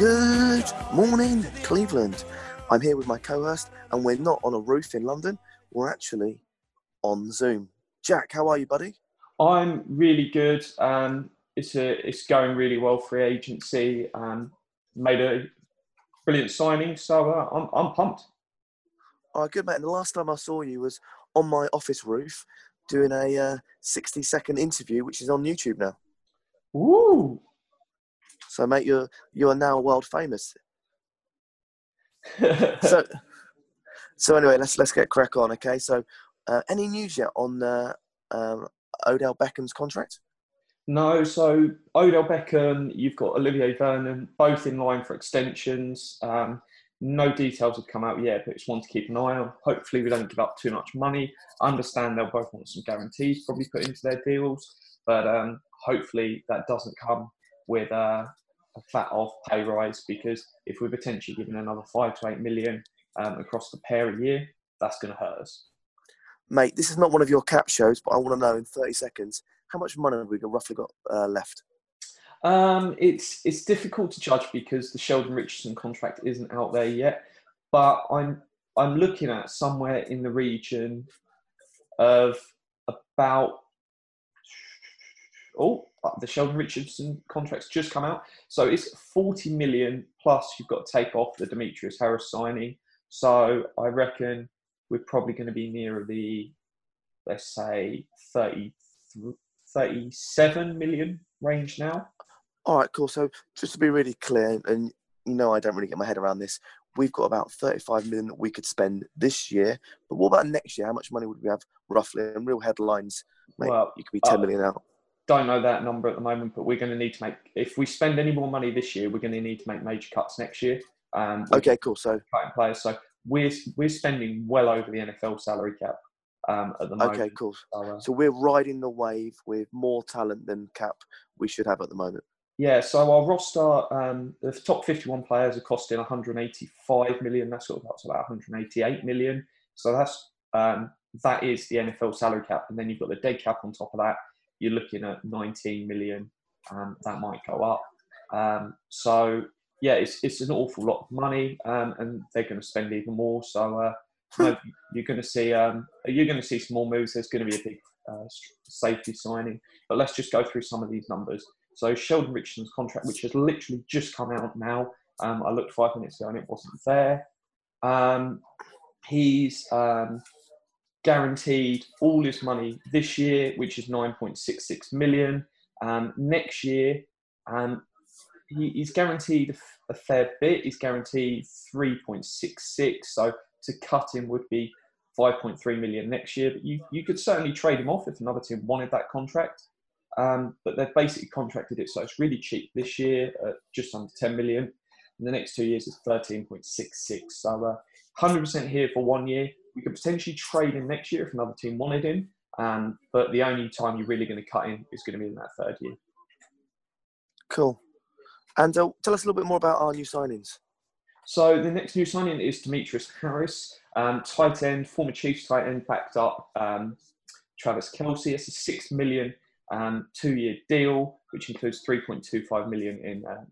Good morning, Cleveland. I'm here with my co host, and we're not on a roof in London. We're actually on Zoom. Jack, how are you, buddy? I'm really good. Um, it's a, it's going really well for agency. Um, made a brilliant signing, so uh, I'm I'm pumped. Oh, good, mate. And the last time I saw you was on my office roof doing a uh, 60 second interview, which is on YouTube now. Woo! So, mate, you're, you are now world famous. so, so anyway, let's let's get crack on. Okay, so uh, any news yet on uh, um, Odell Beckham's contract? no, so Odell Beckham, you've got Olivier Vernon, both in line for extensions. Um, no details have come out yet, but it's one to keep an eye on. Hopefully, we don't give up too much money. I understand they'll both want some guarantees probably put into their deals, but um, hopefully that doesn't come with uh, a fat off pay rise because if we're potentially giving another five to eight million um, across the pair a year, that's going to hurt us. Mate, this is not one of your cap shows, but I want to know in 30 seconds how much money have we got, roughly got uh, left? Um, it's it's difficult to judge because the Sheldon Richardson contract isn't out there yet, but I'm I'm looking at somewhere in the region of about oh the Sheldon Richardson contract's just come out, so it's 40 million plus you've got to take off the Demetrius Harris signing. So I reckon we're probably going to be nearer the let's say 30, 37 million range now. All right, cool. So just to be really clear, and you know I don't really get my head around this, we've got about 35 million that we could spend this year. But what about next year? How much money would we have roughly? In real headlines, mate, Well, you could be 10 uh, million out. Don't know that number at the moment, but we're going to need to make. If we spend any more money this year, we're going to need to make major cuts next year. Um, Okay, cool. So players, so we're we're spending well over the NFL salary cap um, at the moment. okay, cool. So, uh, So we're riding the wave with more talent than cap we should have at the moment. yeah, so our roster, um, the top 51 players are costing 185 million. That's sort of to about 188 million. So that's um, that is the NFL salary cap, and then you've got the dead cap on top of that. You're looking at 19 million. Um, that might go up. Um, so yeah, it's it's an awful lot of money, um, and they're going to spend even more. So uh, you're going to see um, you're going to see some more moves. There's going to be a big uh, safety signing, but let's just go through some of these numbers. So Sheldon Richardson's contract, which has literally just come out now. Um, I looked five minutes ago and it wasn't there. Um, he's um, guaranteed all his money this year, which is 9.66 million. Um, next year, um, he, he's guaranteed a fair bit. He's guaranteed 3.66. So to cut him would be 5.3 million next year. But you, you could certainly trade him off if another team wanted that contract. Um, but they've basically contracted it so it's really cheap this year, just under 10 million. In the next two years, it's 13.66. So uh, 100% here for one year. We could potentially trade him next year if another team wanted him. Um, but the only time you're really going to cut him is going to be in that third year. Cool. And uh, tell us a little bit more about our new signings. So the next new signing is Demetrius Harris, um, tight end, former Chiefs tight end, backed up um, Travis Kelce. It's a six million um, two-year deal, which includes 3.25 million in um,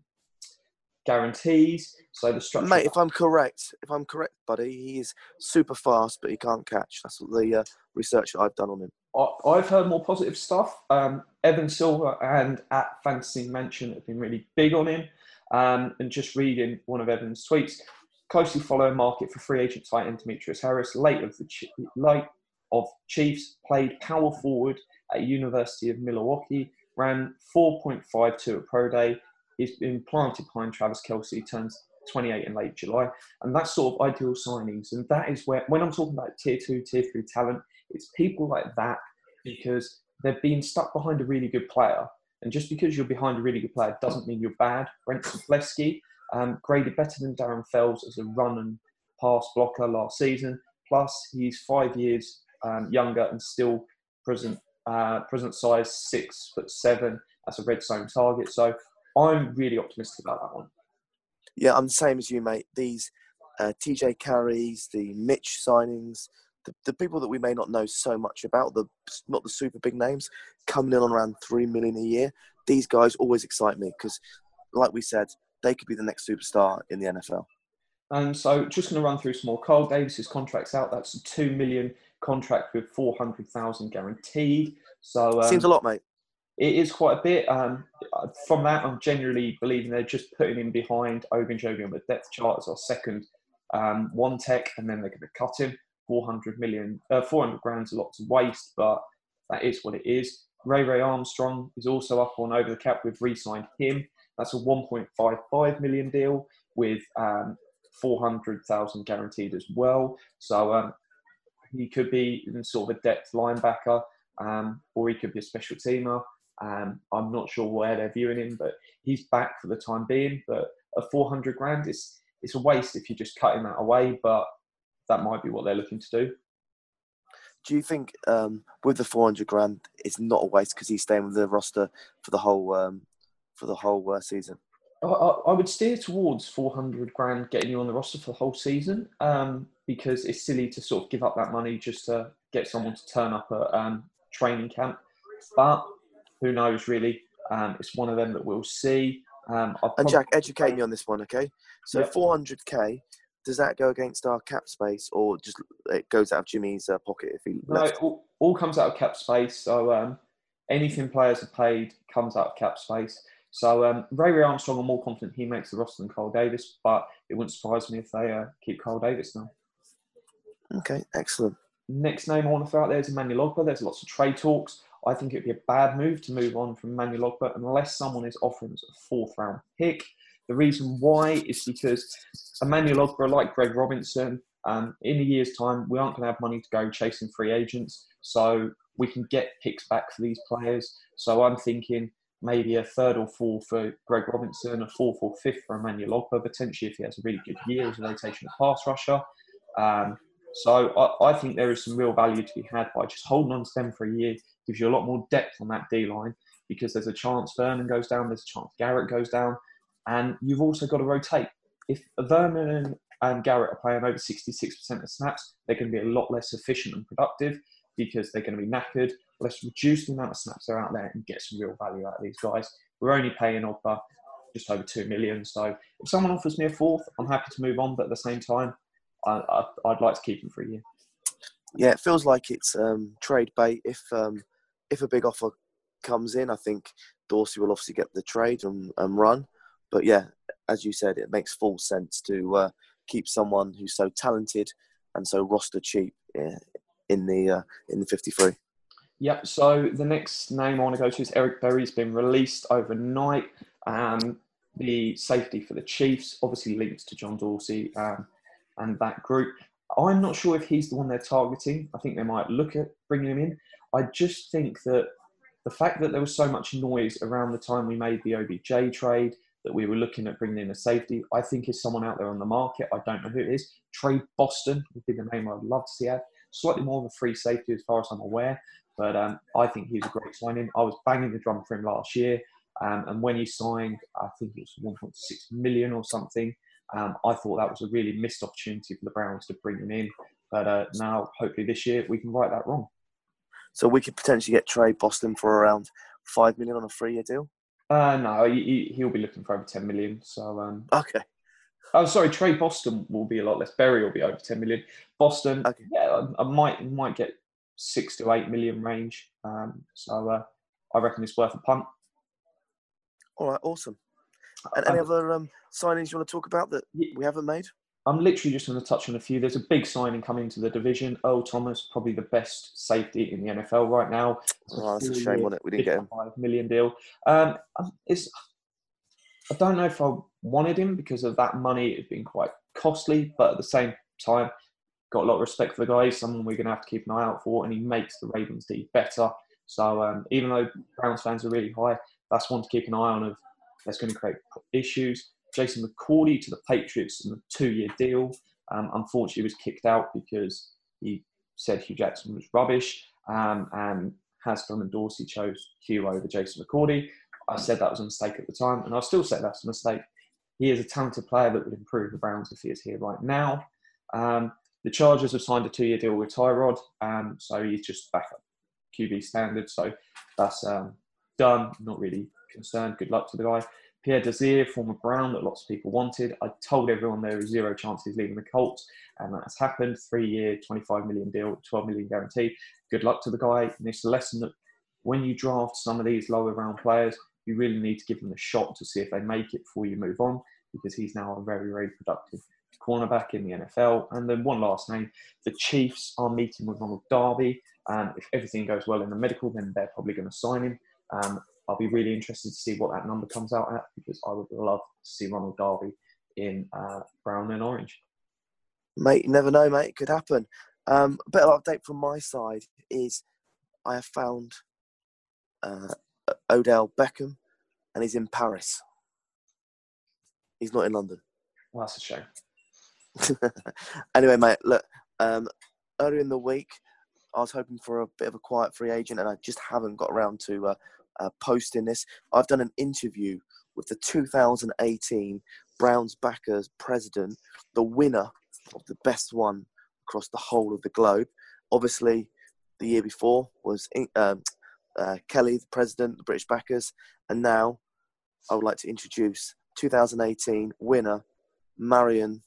guarantees. So the structure, Mate, if I'm correct, if I'm correct, buddy, he's super fast, but he can't catch. That's what the uh, research I've done on him. I- I've heard more positive stuff. Um, Evan Silva and at Fantasy Mansion have been really big on him. Um, and just reading one of Evan's tweets, closely follow market for free agent tight end Demetrius Harris, late of the late of Chiefs, played power forward at University of Milwaukee, ran 4.52 at pro day. He's been planted behind Travis Kelce, turns 28 in late July, and that's sort of ideal signings. And that is where, when I'm talking about tier two, tier three talent, it's people like that because they're being stuck behind a really good player. And just because you're behind a really good player doesn't mean you're bad. Brent Sobleski um, graded better than Darren Fells as a run and pass blocker last season. Plus, he's five years um, younger and still present uh, present size six foot seven. That's a red zone target. So I'm really optimistic about that one. Yeah, I'm the same as you, mate. These uh, TJ carries, the Mitch signings, the, the people that we may not know so much about, the not the super big names, coming in on around three million a year. These guys always excite me because, like we said, they could be the next superstar in the NFL. And so, just going to run through some more. Carl Davis's contract's out. That's a two million contract with four hundred thousand guaranteed. So um, seems a lot, mate. It is quite a bit. Um, from that, I'm generally believing they're just putting him behind Ogunjobi on the depth chart as our second um, one tech, and then they're going to cut him. 400 million, uh, 400 grand's a lot to waste, but that is what it is. Ray Ray Armstrong is also up on over the cap. We've re-signed him. That's a 1.55 million deal with um, 400,000 guaranteed as well. So um, he could be sort of a depth linebacker, um, or he could be a special teamer. Um, I'm not sure where they're viewing him, but he's back for the time being. But a 400 grand is it's a waste if you're just cutting that away. But that might be what they're looking to do. Do you think um, with the 400 grand, it's not a waste because he's staying with the roster for the whole um, for the whole uh, season? I, I, would steer towards 400 grand getting you on the roster for the whole season um, because it's silly to sort of give up that money just to get someone to turn up at um, training camp. But who knows, really? Um, it's one of them that we'll see. Um, and Jack, educate me on this one, okay? So yep. 400k does that go against our cap space, or just it goes out of Jimmy's uh, pocket if he? No, it all, all, comes out of cap space. So um, anything players are paid comes out of cap space. So um, Ray Ray Armstrong, I'm more confident he makes the roster than Carl Davis, but it wouldn't surprise me if they uh, keep Carl Davis now. Okay, excellent. Next name I want to throw out there is Emmanuel Ogbah. There's lots of trade talks. I think it'd be a bad move to move on from Emmanuel Ogbah unless someone is offering us a fourth round pick. The reason why is because Emmanuel Ogbah, like Greg Robinson, um, in a year's time, we aren't going to have money to go chasing free agents. So we can get picks back for these players. So I'm thinking maybe a third or fourth for Greg Robinson, a fourth or fifth for Emmanuel Ogbah, potentially if he has a really good year as a rotational pass rusher. Um, so I, I, think there is some real value to be had by just holding on to them for a year. Gives you a lot more depth on that D line because there's a chance Vernon goes down, there's a chance Garrett goes down, and you've also got to rotate. If Vernon and Garrett are playing over 66% of snaps, they're going to be a lot less efficient and productive because they're going to be knackered. Let's reduce the amount of snaps that are out there and get some real value out of these guys. We're only paying Ogbah just over two million. So if someone offers me a fourth, I'm happy to move on. But at the same time, I, would like to keep him for a year. Yeah, it feels like it's um, trade bait. If um, if a big offer comes in, I think Dorsey will obviously get the trade and, and run. But yeah, as you said, it makes full sense to uh, keep someone who's so talented and so roster cheap in the uh, in the 53. Yep. So the next name I want to go to is Eric Berry. He's been released overnight. Um, the safety for the Chiefs obviously links to John Dorsey um, and that group. I'm not sure if he's the one they're targeting. I think they might look at bringing him in. I just think that the fact that there was so much noise around the time we made the OBJ trade, that we were looking at bringing in a safety. I think is someone out there on the market. I don't know who it is. Tre Boston would be the name I'd love to see add. Slightly more of a free safety as far as I'm aware, but um, I think he's a great signing. I was banging the drum for him last year, um, and when he signed, I think it was 1.6 million or something. Um, I thought that was a really missed opportunity for the Browns to bring him in. But uh, now, hopefully, this year we can right that wrong. So we could potentially get Tre Boston for around five million on a three-year deal. Uh, no, he, he'll be looking for over 10 million. So, um, okay. Oh, sorry, Tre Boston will be a lot less. Berry will be over 10 million. Boston, okay. yeah, I, I might might get six to eight million range. Um, so uh, I reckon it's worth a punt. All right, awesome. And any um, other um, signings you want to talk about that we haven't made? I'm literally just going to touch on a few. There's a big signing coming to the division. Earl Thomas, probably the best safety in the NFL right now. Oh, that's a shame, wasn't it? We didn't get him. Five million deal. Um, it's. I don't know if I wanted him because of that money. It's been quite costly, but at the same time, got a lot of respect for the guy. He's someone we're going to have to keep an eye out for, and he makes the Ravens D better. So um, even though Browns fans are really high, that's one to keep an eye on. Of that's going to create issues. Jason McCourty to the Patriots in a two-year deal. Um, unfortunately, was kicked out because he said Hue Jackson was rubbish, um, and Haslam and Dorsey chose Hue over Jason McCourty. I said that was a mistake at the time, and I still say that's a mistake. He is a talented player that would improve the Browns if he is here right now. Um, the Chargers have signed a two-year deal with Tyrod, um, so he's just back up QB standard. So that's um, done. Not really concerned. Good luck to the guy. Pierre Desir, former Brown, that lots of people wanted. I told everyone there zero chance he's leaving the Colts, and that has happened. Three-year, 25 million deal, 12 million guarantee. Good luck to the guy. And it's a lesson that when you draft some of these lower round players, you really need to give them a shot to see if they make it before you move on, because he's now a very, very productive cornerback in the NFL. And then one last name, the Chiefs are meeting with Ronald Darby. And if everything goes well in the medical, then they're probably going to sign him. Um, I'll be really interested to see what that number comes out at because I would love to see Ronald Darby in uh, brown and orange. Mate, you never know, mate. It could happen. Um, a bit of update from my side is I have found uh, Odell Beckham and he's in Paris. He's not in London. Well, that's a shame. anyway, mate, look, um, earlier in the week, I was hoping for a bit of a quiet free agent, and I just haven't got around to uh, uh, posting this. I've done an interview with the 2018 Browns backers president, the winner of the best one across the whole of the globe. Obviously, the year before was um, uh, Kelly, the president, the British backers, and now I would like to introduce 2018 winner Marion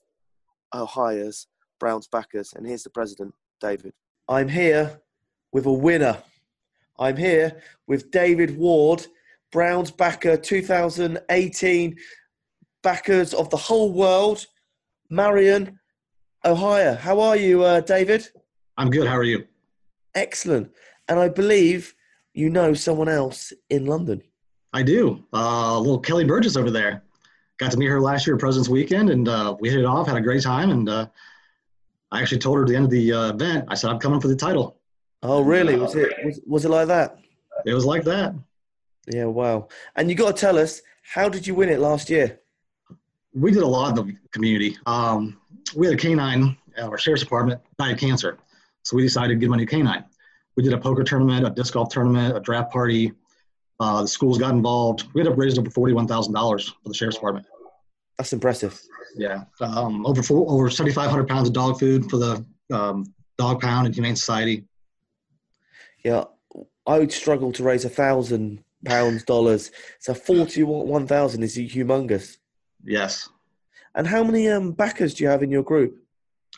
Ohio's Browns backers. And here's the president, David. I'm here with a winner. I'm here with David Ward, Browns backer 2018 backers of the whole world, Marion, Ohio. How are you, uh, David? I'm good. How are you? Excellent. And I believe you know someone else in London. I do. Uh, little Kelly Burgess over there got to meet her last year at President's Weekend, and uh, we hit it off, had a great time, and uh, I actually told her at the end of the uh, event, I said, I'm coming for the title. Oh, really? Was it was, was it like that? It was like that. Yeah, wow. And you got to tell us, how did you win it last year? We did a lot in the community. Um, we had a canine, uh, our sheriff's department died of cancer, so we decided to give him a new canine. We did a poker tournament, a disc golf tournament, a draft party, uh, the schools got involved. We ended up raising over forty-one thousand dollars for the sheriff's department. That's impressive. Yeah, um, over four, over seventy-five hundred pounds of dog food for the um, dog pound and humane society. Yeah, I would struggle to raise a thousand pounds dollars. So forty-one thousand is humongous. Yes. And how many um, backers do you have in your group?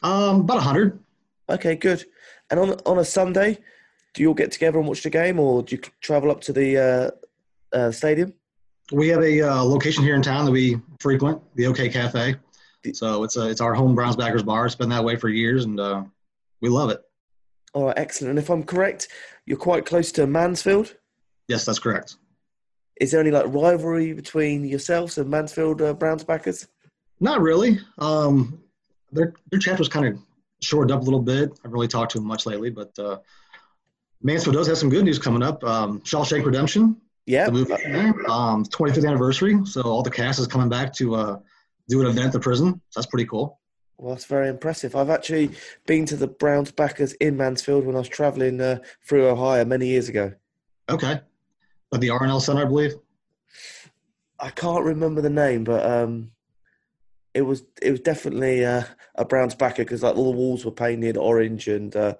Um, about a hundred. Okay, good. And on on a Sunday, do you all get together and watch the game, or do you travel up to the uh, uh, stadium? We have a uh, location here in town that we frequent, the OK Cafe. So it's a, it's our home Browns backers bar. It's been that way for years, and uh, we love it. All right, excellent. And if I'm correct, you're quite close to Mansfield. Yes, that's correct. Is there any like rivalry between yourselves and Mansfield uh, Browns backers? Not really. Um, their their was kind of shored up a little bit. I haven't really talked to them much lately, but uh, Mansfield does have some good news coming up. Um, Shawshank Redemption. Yeah. The movie, um, 25th anniversary. So all the cast is coming back to uh, do an event at the prison. So that's pretty cool. Well, that's very impressive. I've actually been to the Browns backers in Mansfield when I was traveling uh, through Ohio many years ago. Okay. At the R&L Center, I believe. I can't remember the name, but um, it was it was definitely uh, a Browns backer because like all the walls were painted orange and uh,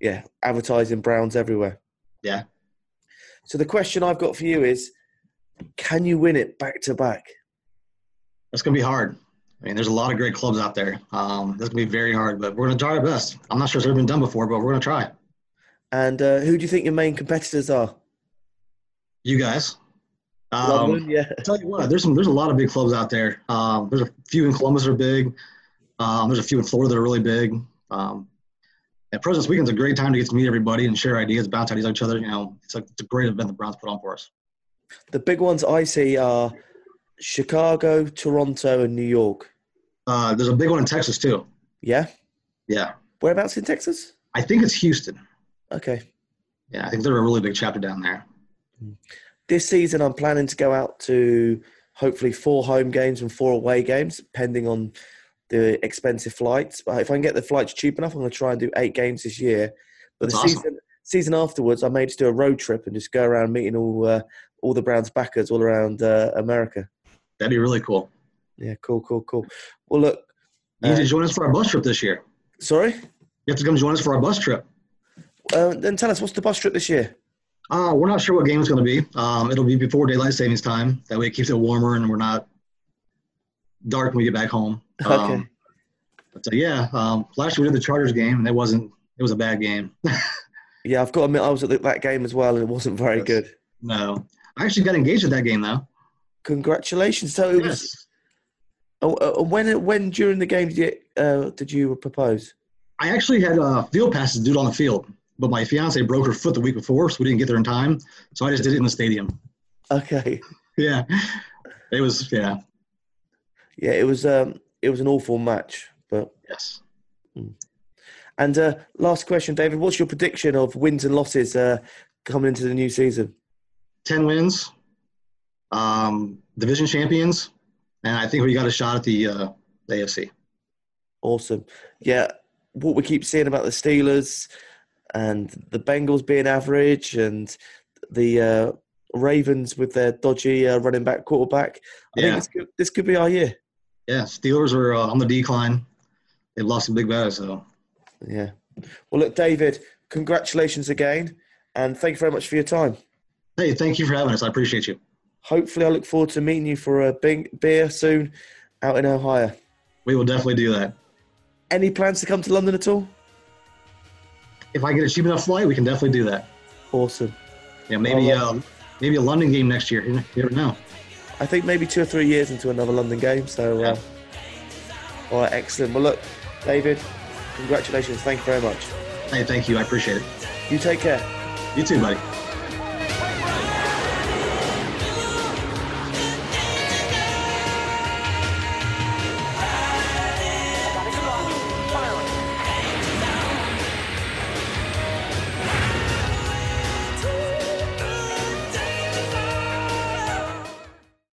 yeah, advertising Browns everywhere. Yeah. So the question I've got for you is, can you win it back to back? That's going to be hard. I mean, there's a lot of great clubs out there. Um, that's going to be very hard, but we're going to try our best. I'm not sure it's ever been done before, but we're going to try. And uh, who do you think your main competitors are? You guys. Um, London, yeah. I'll tell you what, there's some, there's a lot of big clubs out there. Um, there's a few in Columbus that are big. Um, there's a few in Florida that are really big. Um, and President's Weekend's a great time to get to meet everybody and share ideas, bounce ideas on each other. You know, it's a, it's a great event the Browns put on for us. The big ones I see are Chicago, Toronto, and New York. Uh, there's a big one in Texas too. Yeah. Yeah. Whereabouts in Texas? I think it's Houston. Okay. Yeah, I think they're a really big chapter down there. This season, I'm planning to go out to hopefully four home games and four away games, depending on the expensive flights. But if I can get the flights cheap enough, I'm going to try and do eight games this year. But That's the awesome. season season afterwards, I may just do a road trip and just go around meeting all uh, all the Browns backers all around uh, America. That'd be really cool. Yeah, cool, cool, cool. Well, look, You need Uh, to join us for our bus trip this year. sorry. You have to come join us for our bus trip. Uh, then tell us what's the bus trip this year? Uh, we're not sure what game it's going to be. Um, it'll be before daylight savings time. That way, it keeps it warmer and we're not dark when we get back home. Um, Okay. But uh, yeah, um, last year we did the Chargers game, and it wasn't. It was a bad game. Yeah, I've got to admit I was at that game as well, and it wasn't very Yes. good. no, I actually got engaged at that game though. Congratulations! So it was. Yes. Oh, uh, when when during the game did you, uh, did you propose? I actually had uh, field passes due on the field, but my fiance broke her foot the week before, so we didn't get there in time. So I just did it in the stadium. Okay. Yeah, it was. Yeah, Yeah, it was um it was an awful match, but yes. and uh, last question, David, what's your prediction of wins and losses uh, coming into the new season? Ten wins, um, division champions, and I think we got a shot at the uh, AFC. Awesome. Yeah, what we keep seeing about the Steelers and the Bengals being average and the uh, Ravens with their dodgy uh, running back quarterback. I Yeah. think this could, this could be our year. Yeah, Steelers are uh, on the decline. They lost a big guys, so Yeah. Well, look, David, congratulations again, and thank you very much for your time. hey, thank you for having us. I appreciate you. Hopefully, I look forward to meeting you for a bing- beer soon out in Ohio. We will definitely do that. Any plans to come to London at all? If I get a cheap enough flight, we can definitely do that. Awesome. Yeah, maybe Well, uh, maybe a London game next year. You never know. I think maybe two or three years into another London game. So, uh, all right, excellent. Well, look, David, congratulations. Thank you very much. Hey, thank you. I appreciate it. You take care. You too, buddy.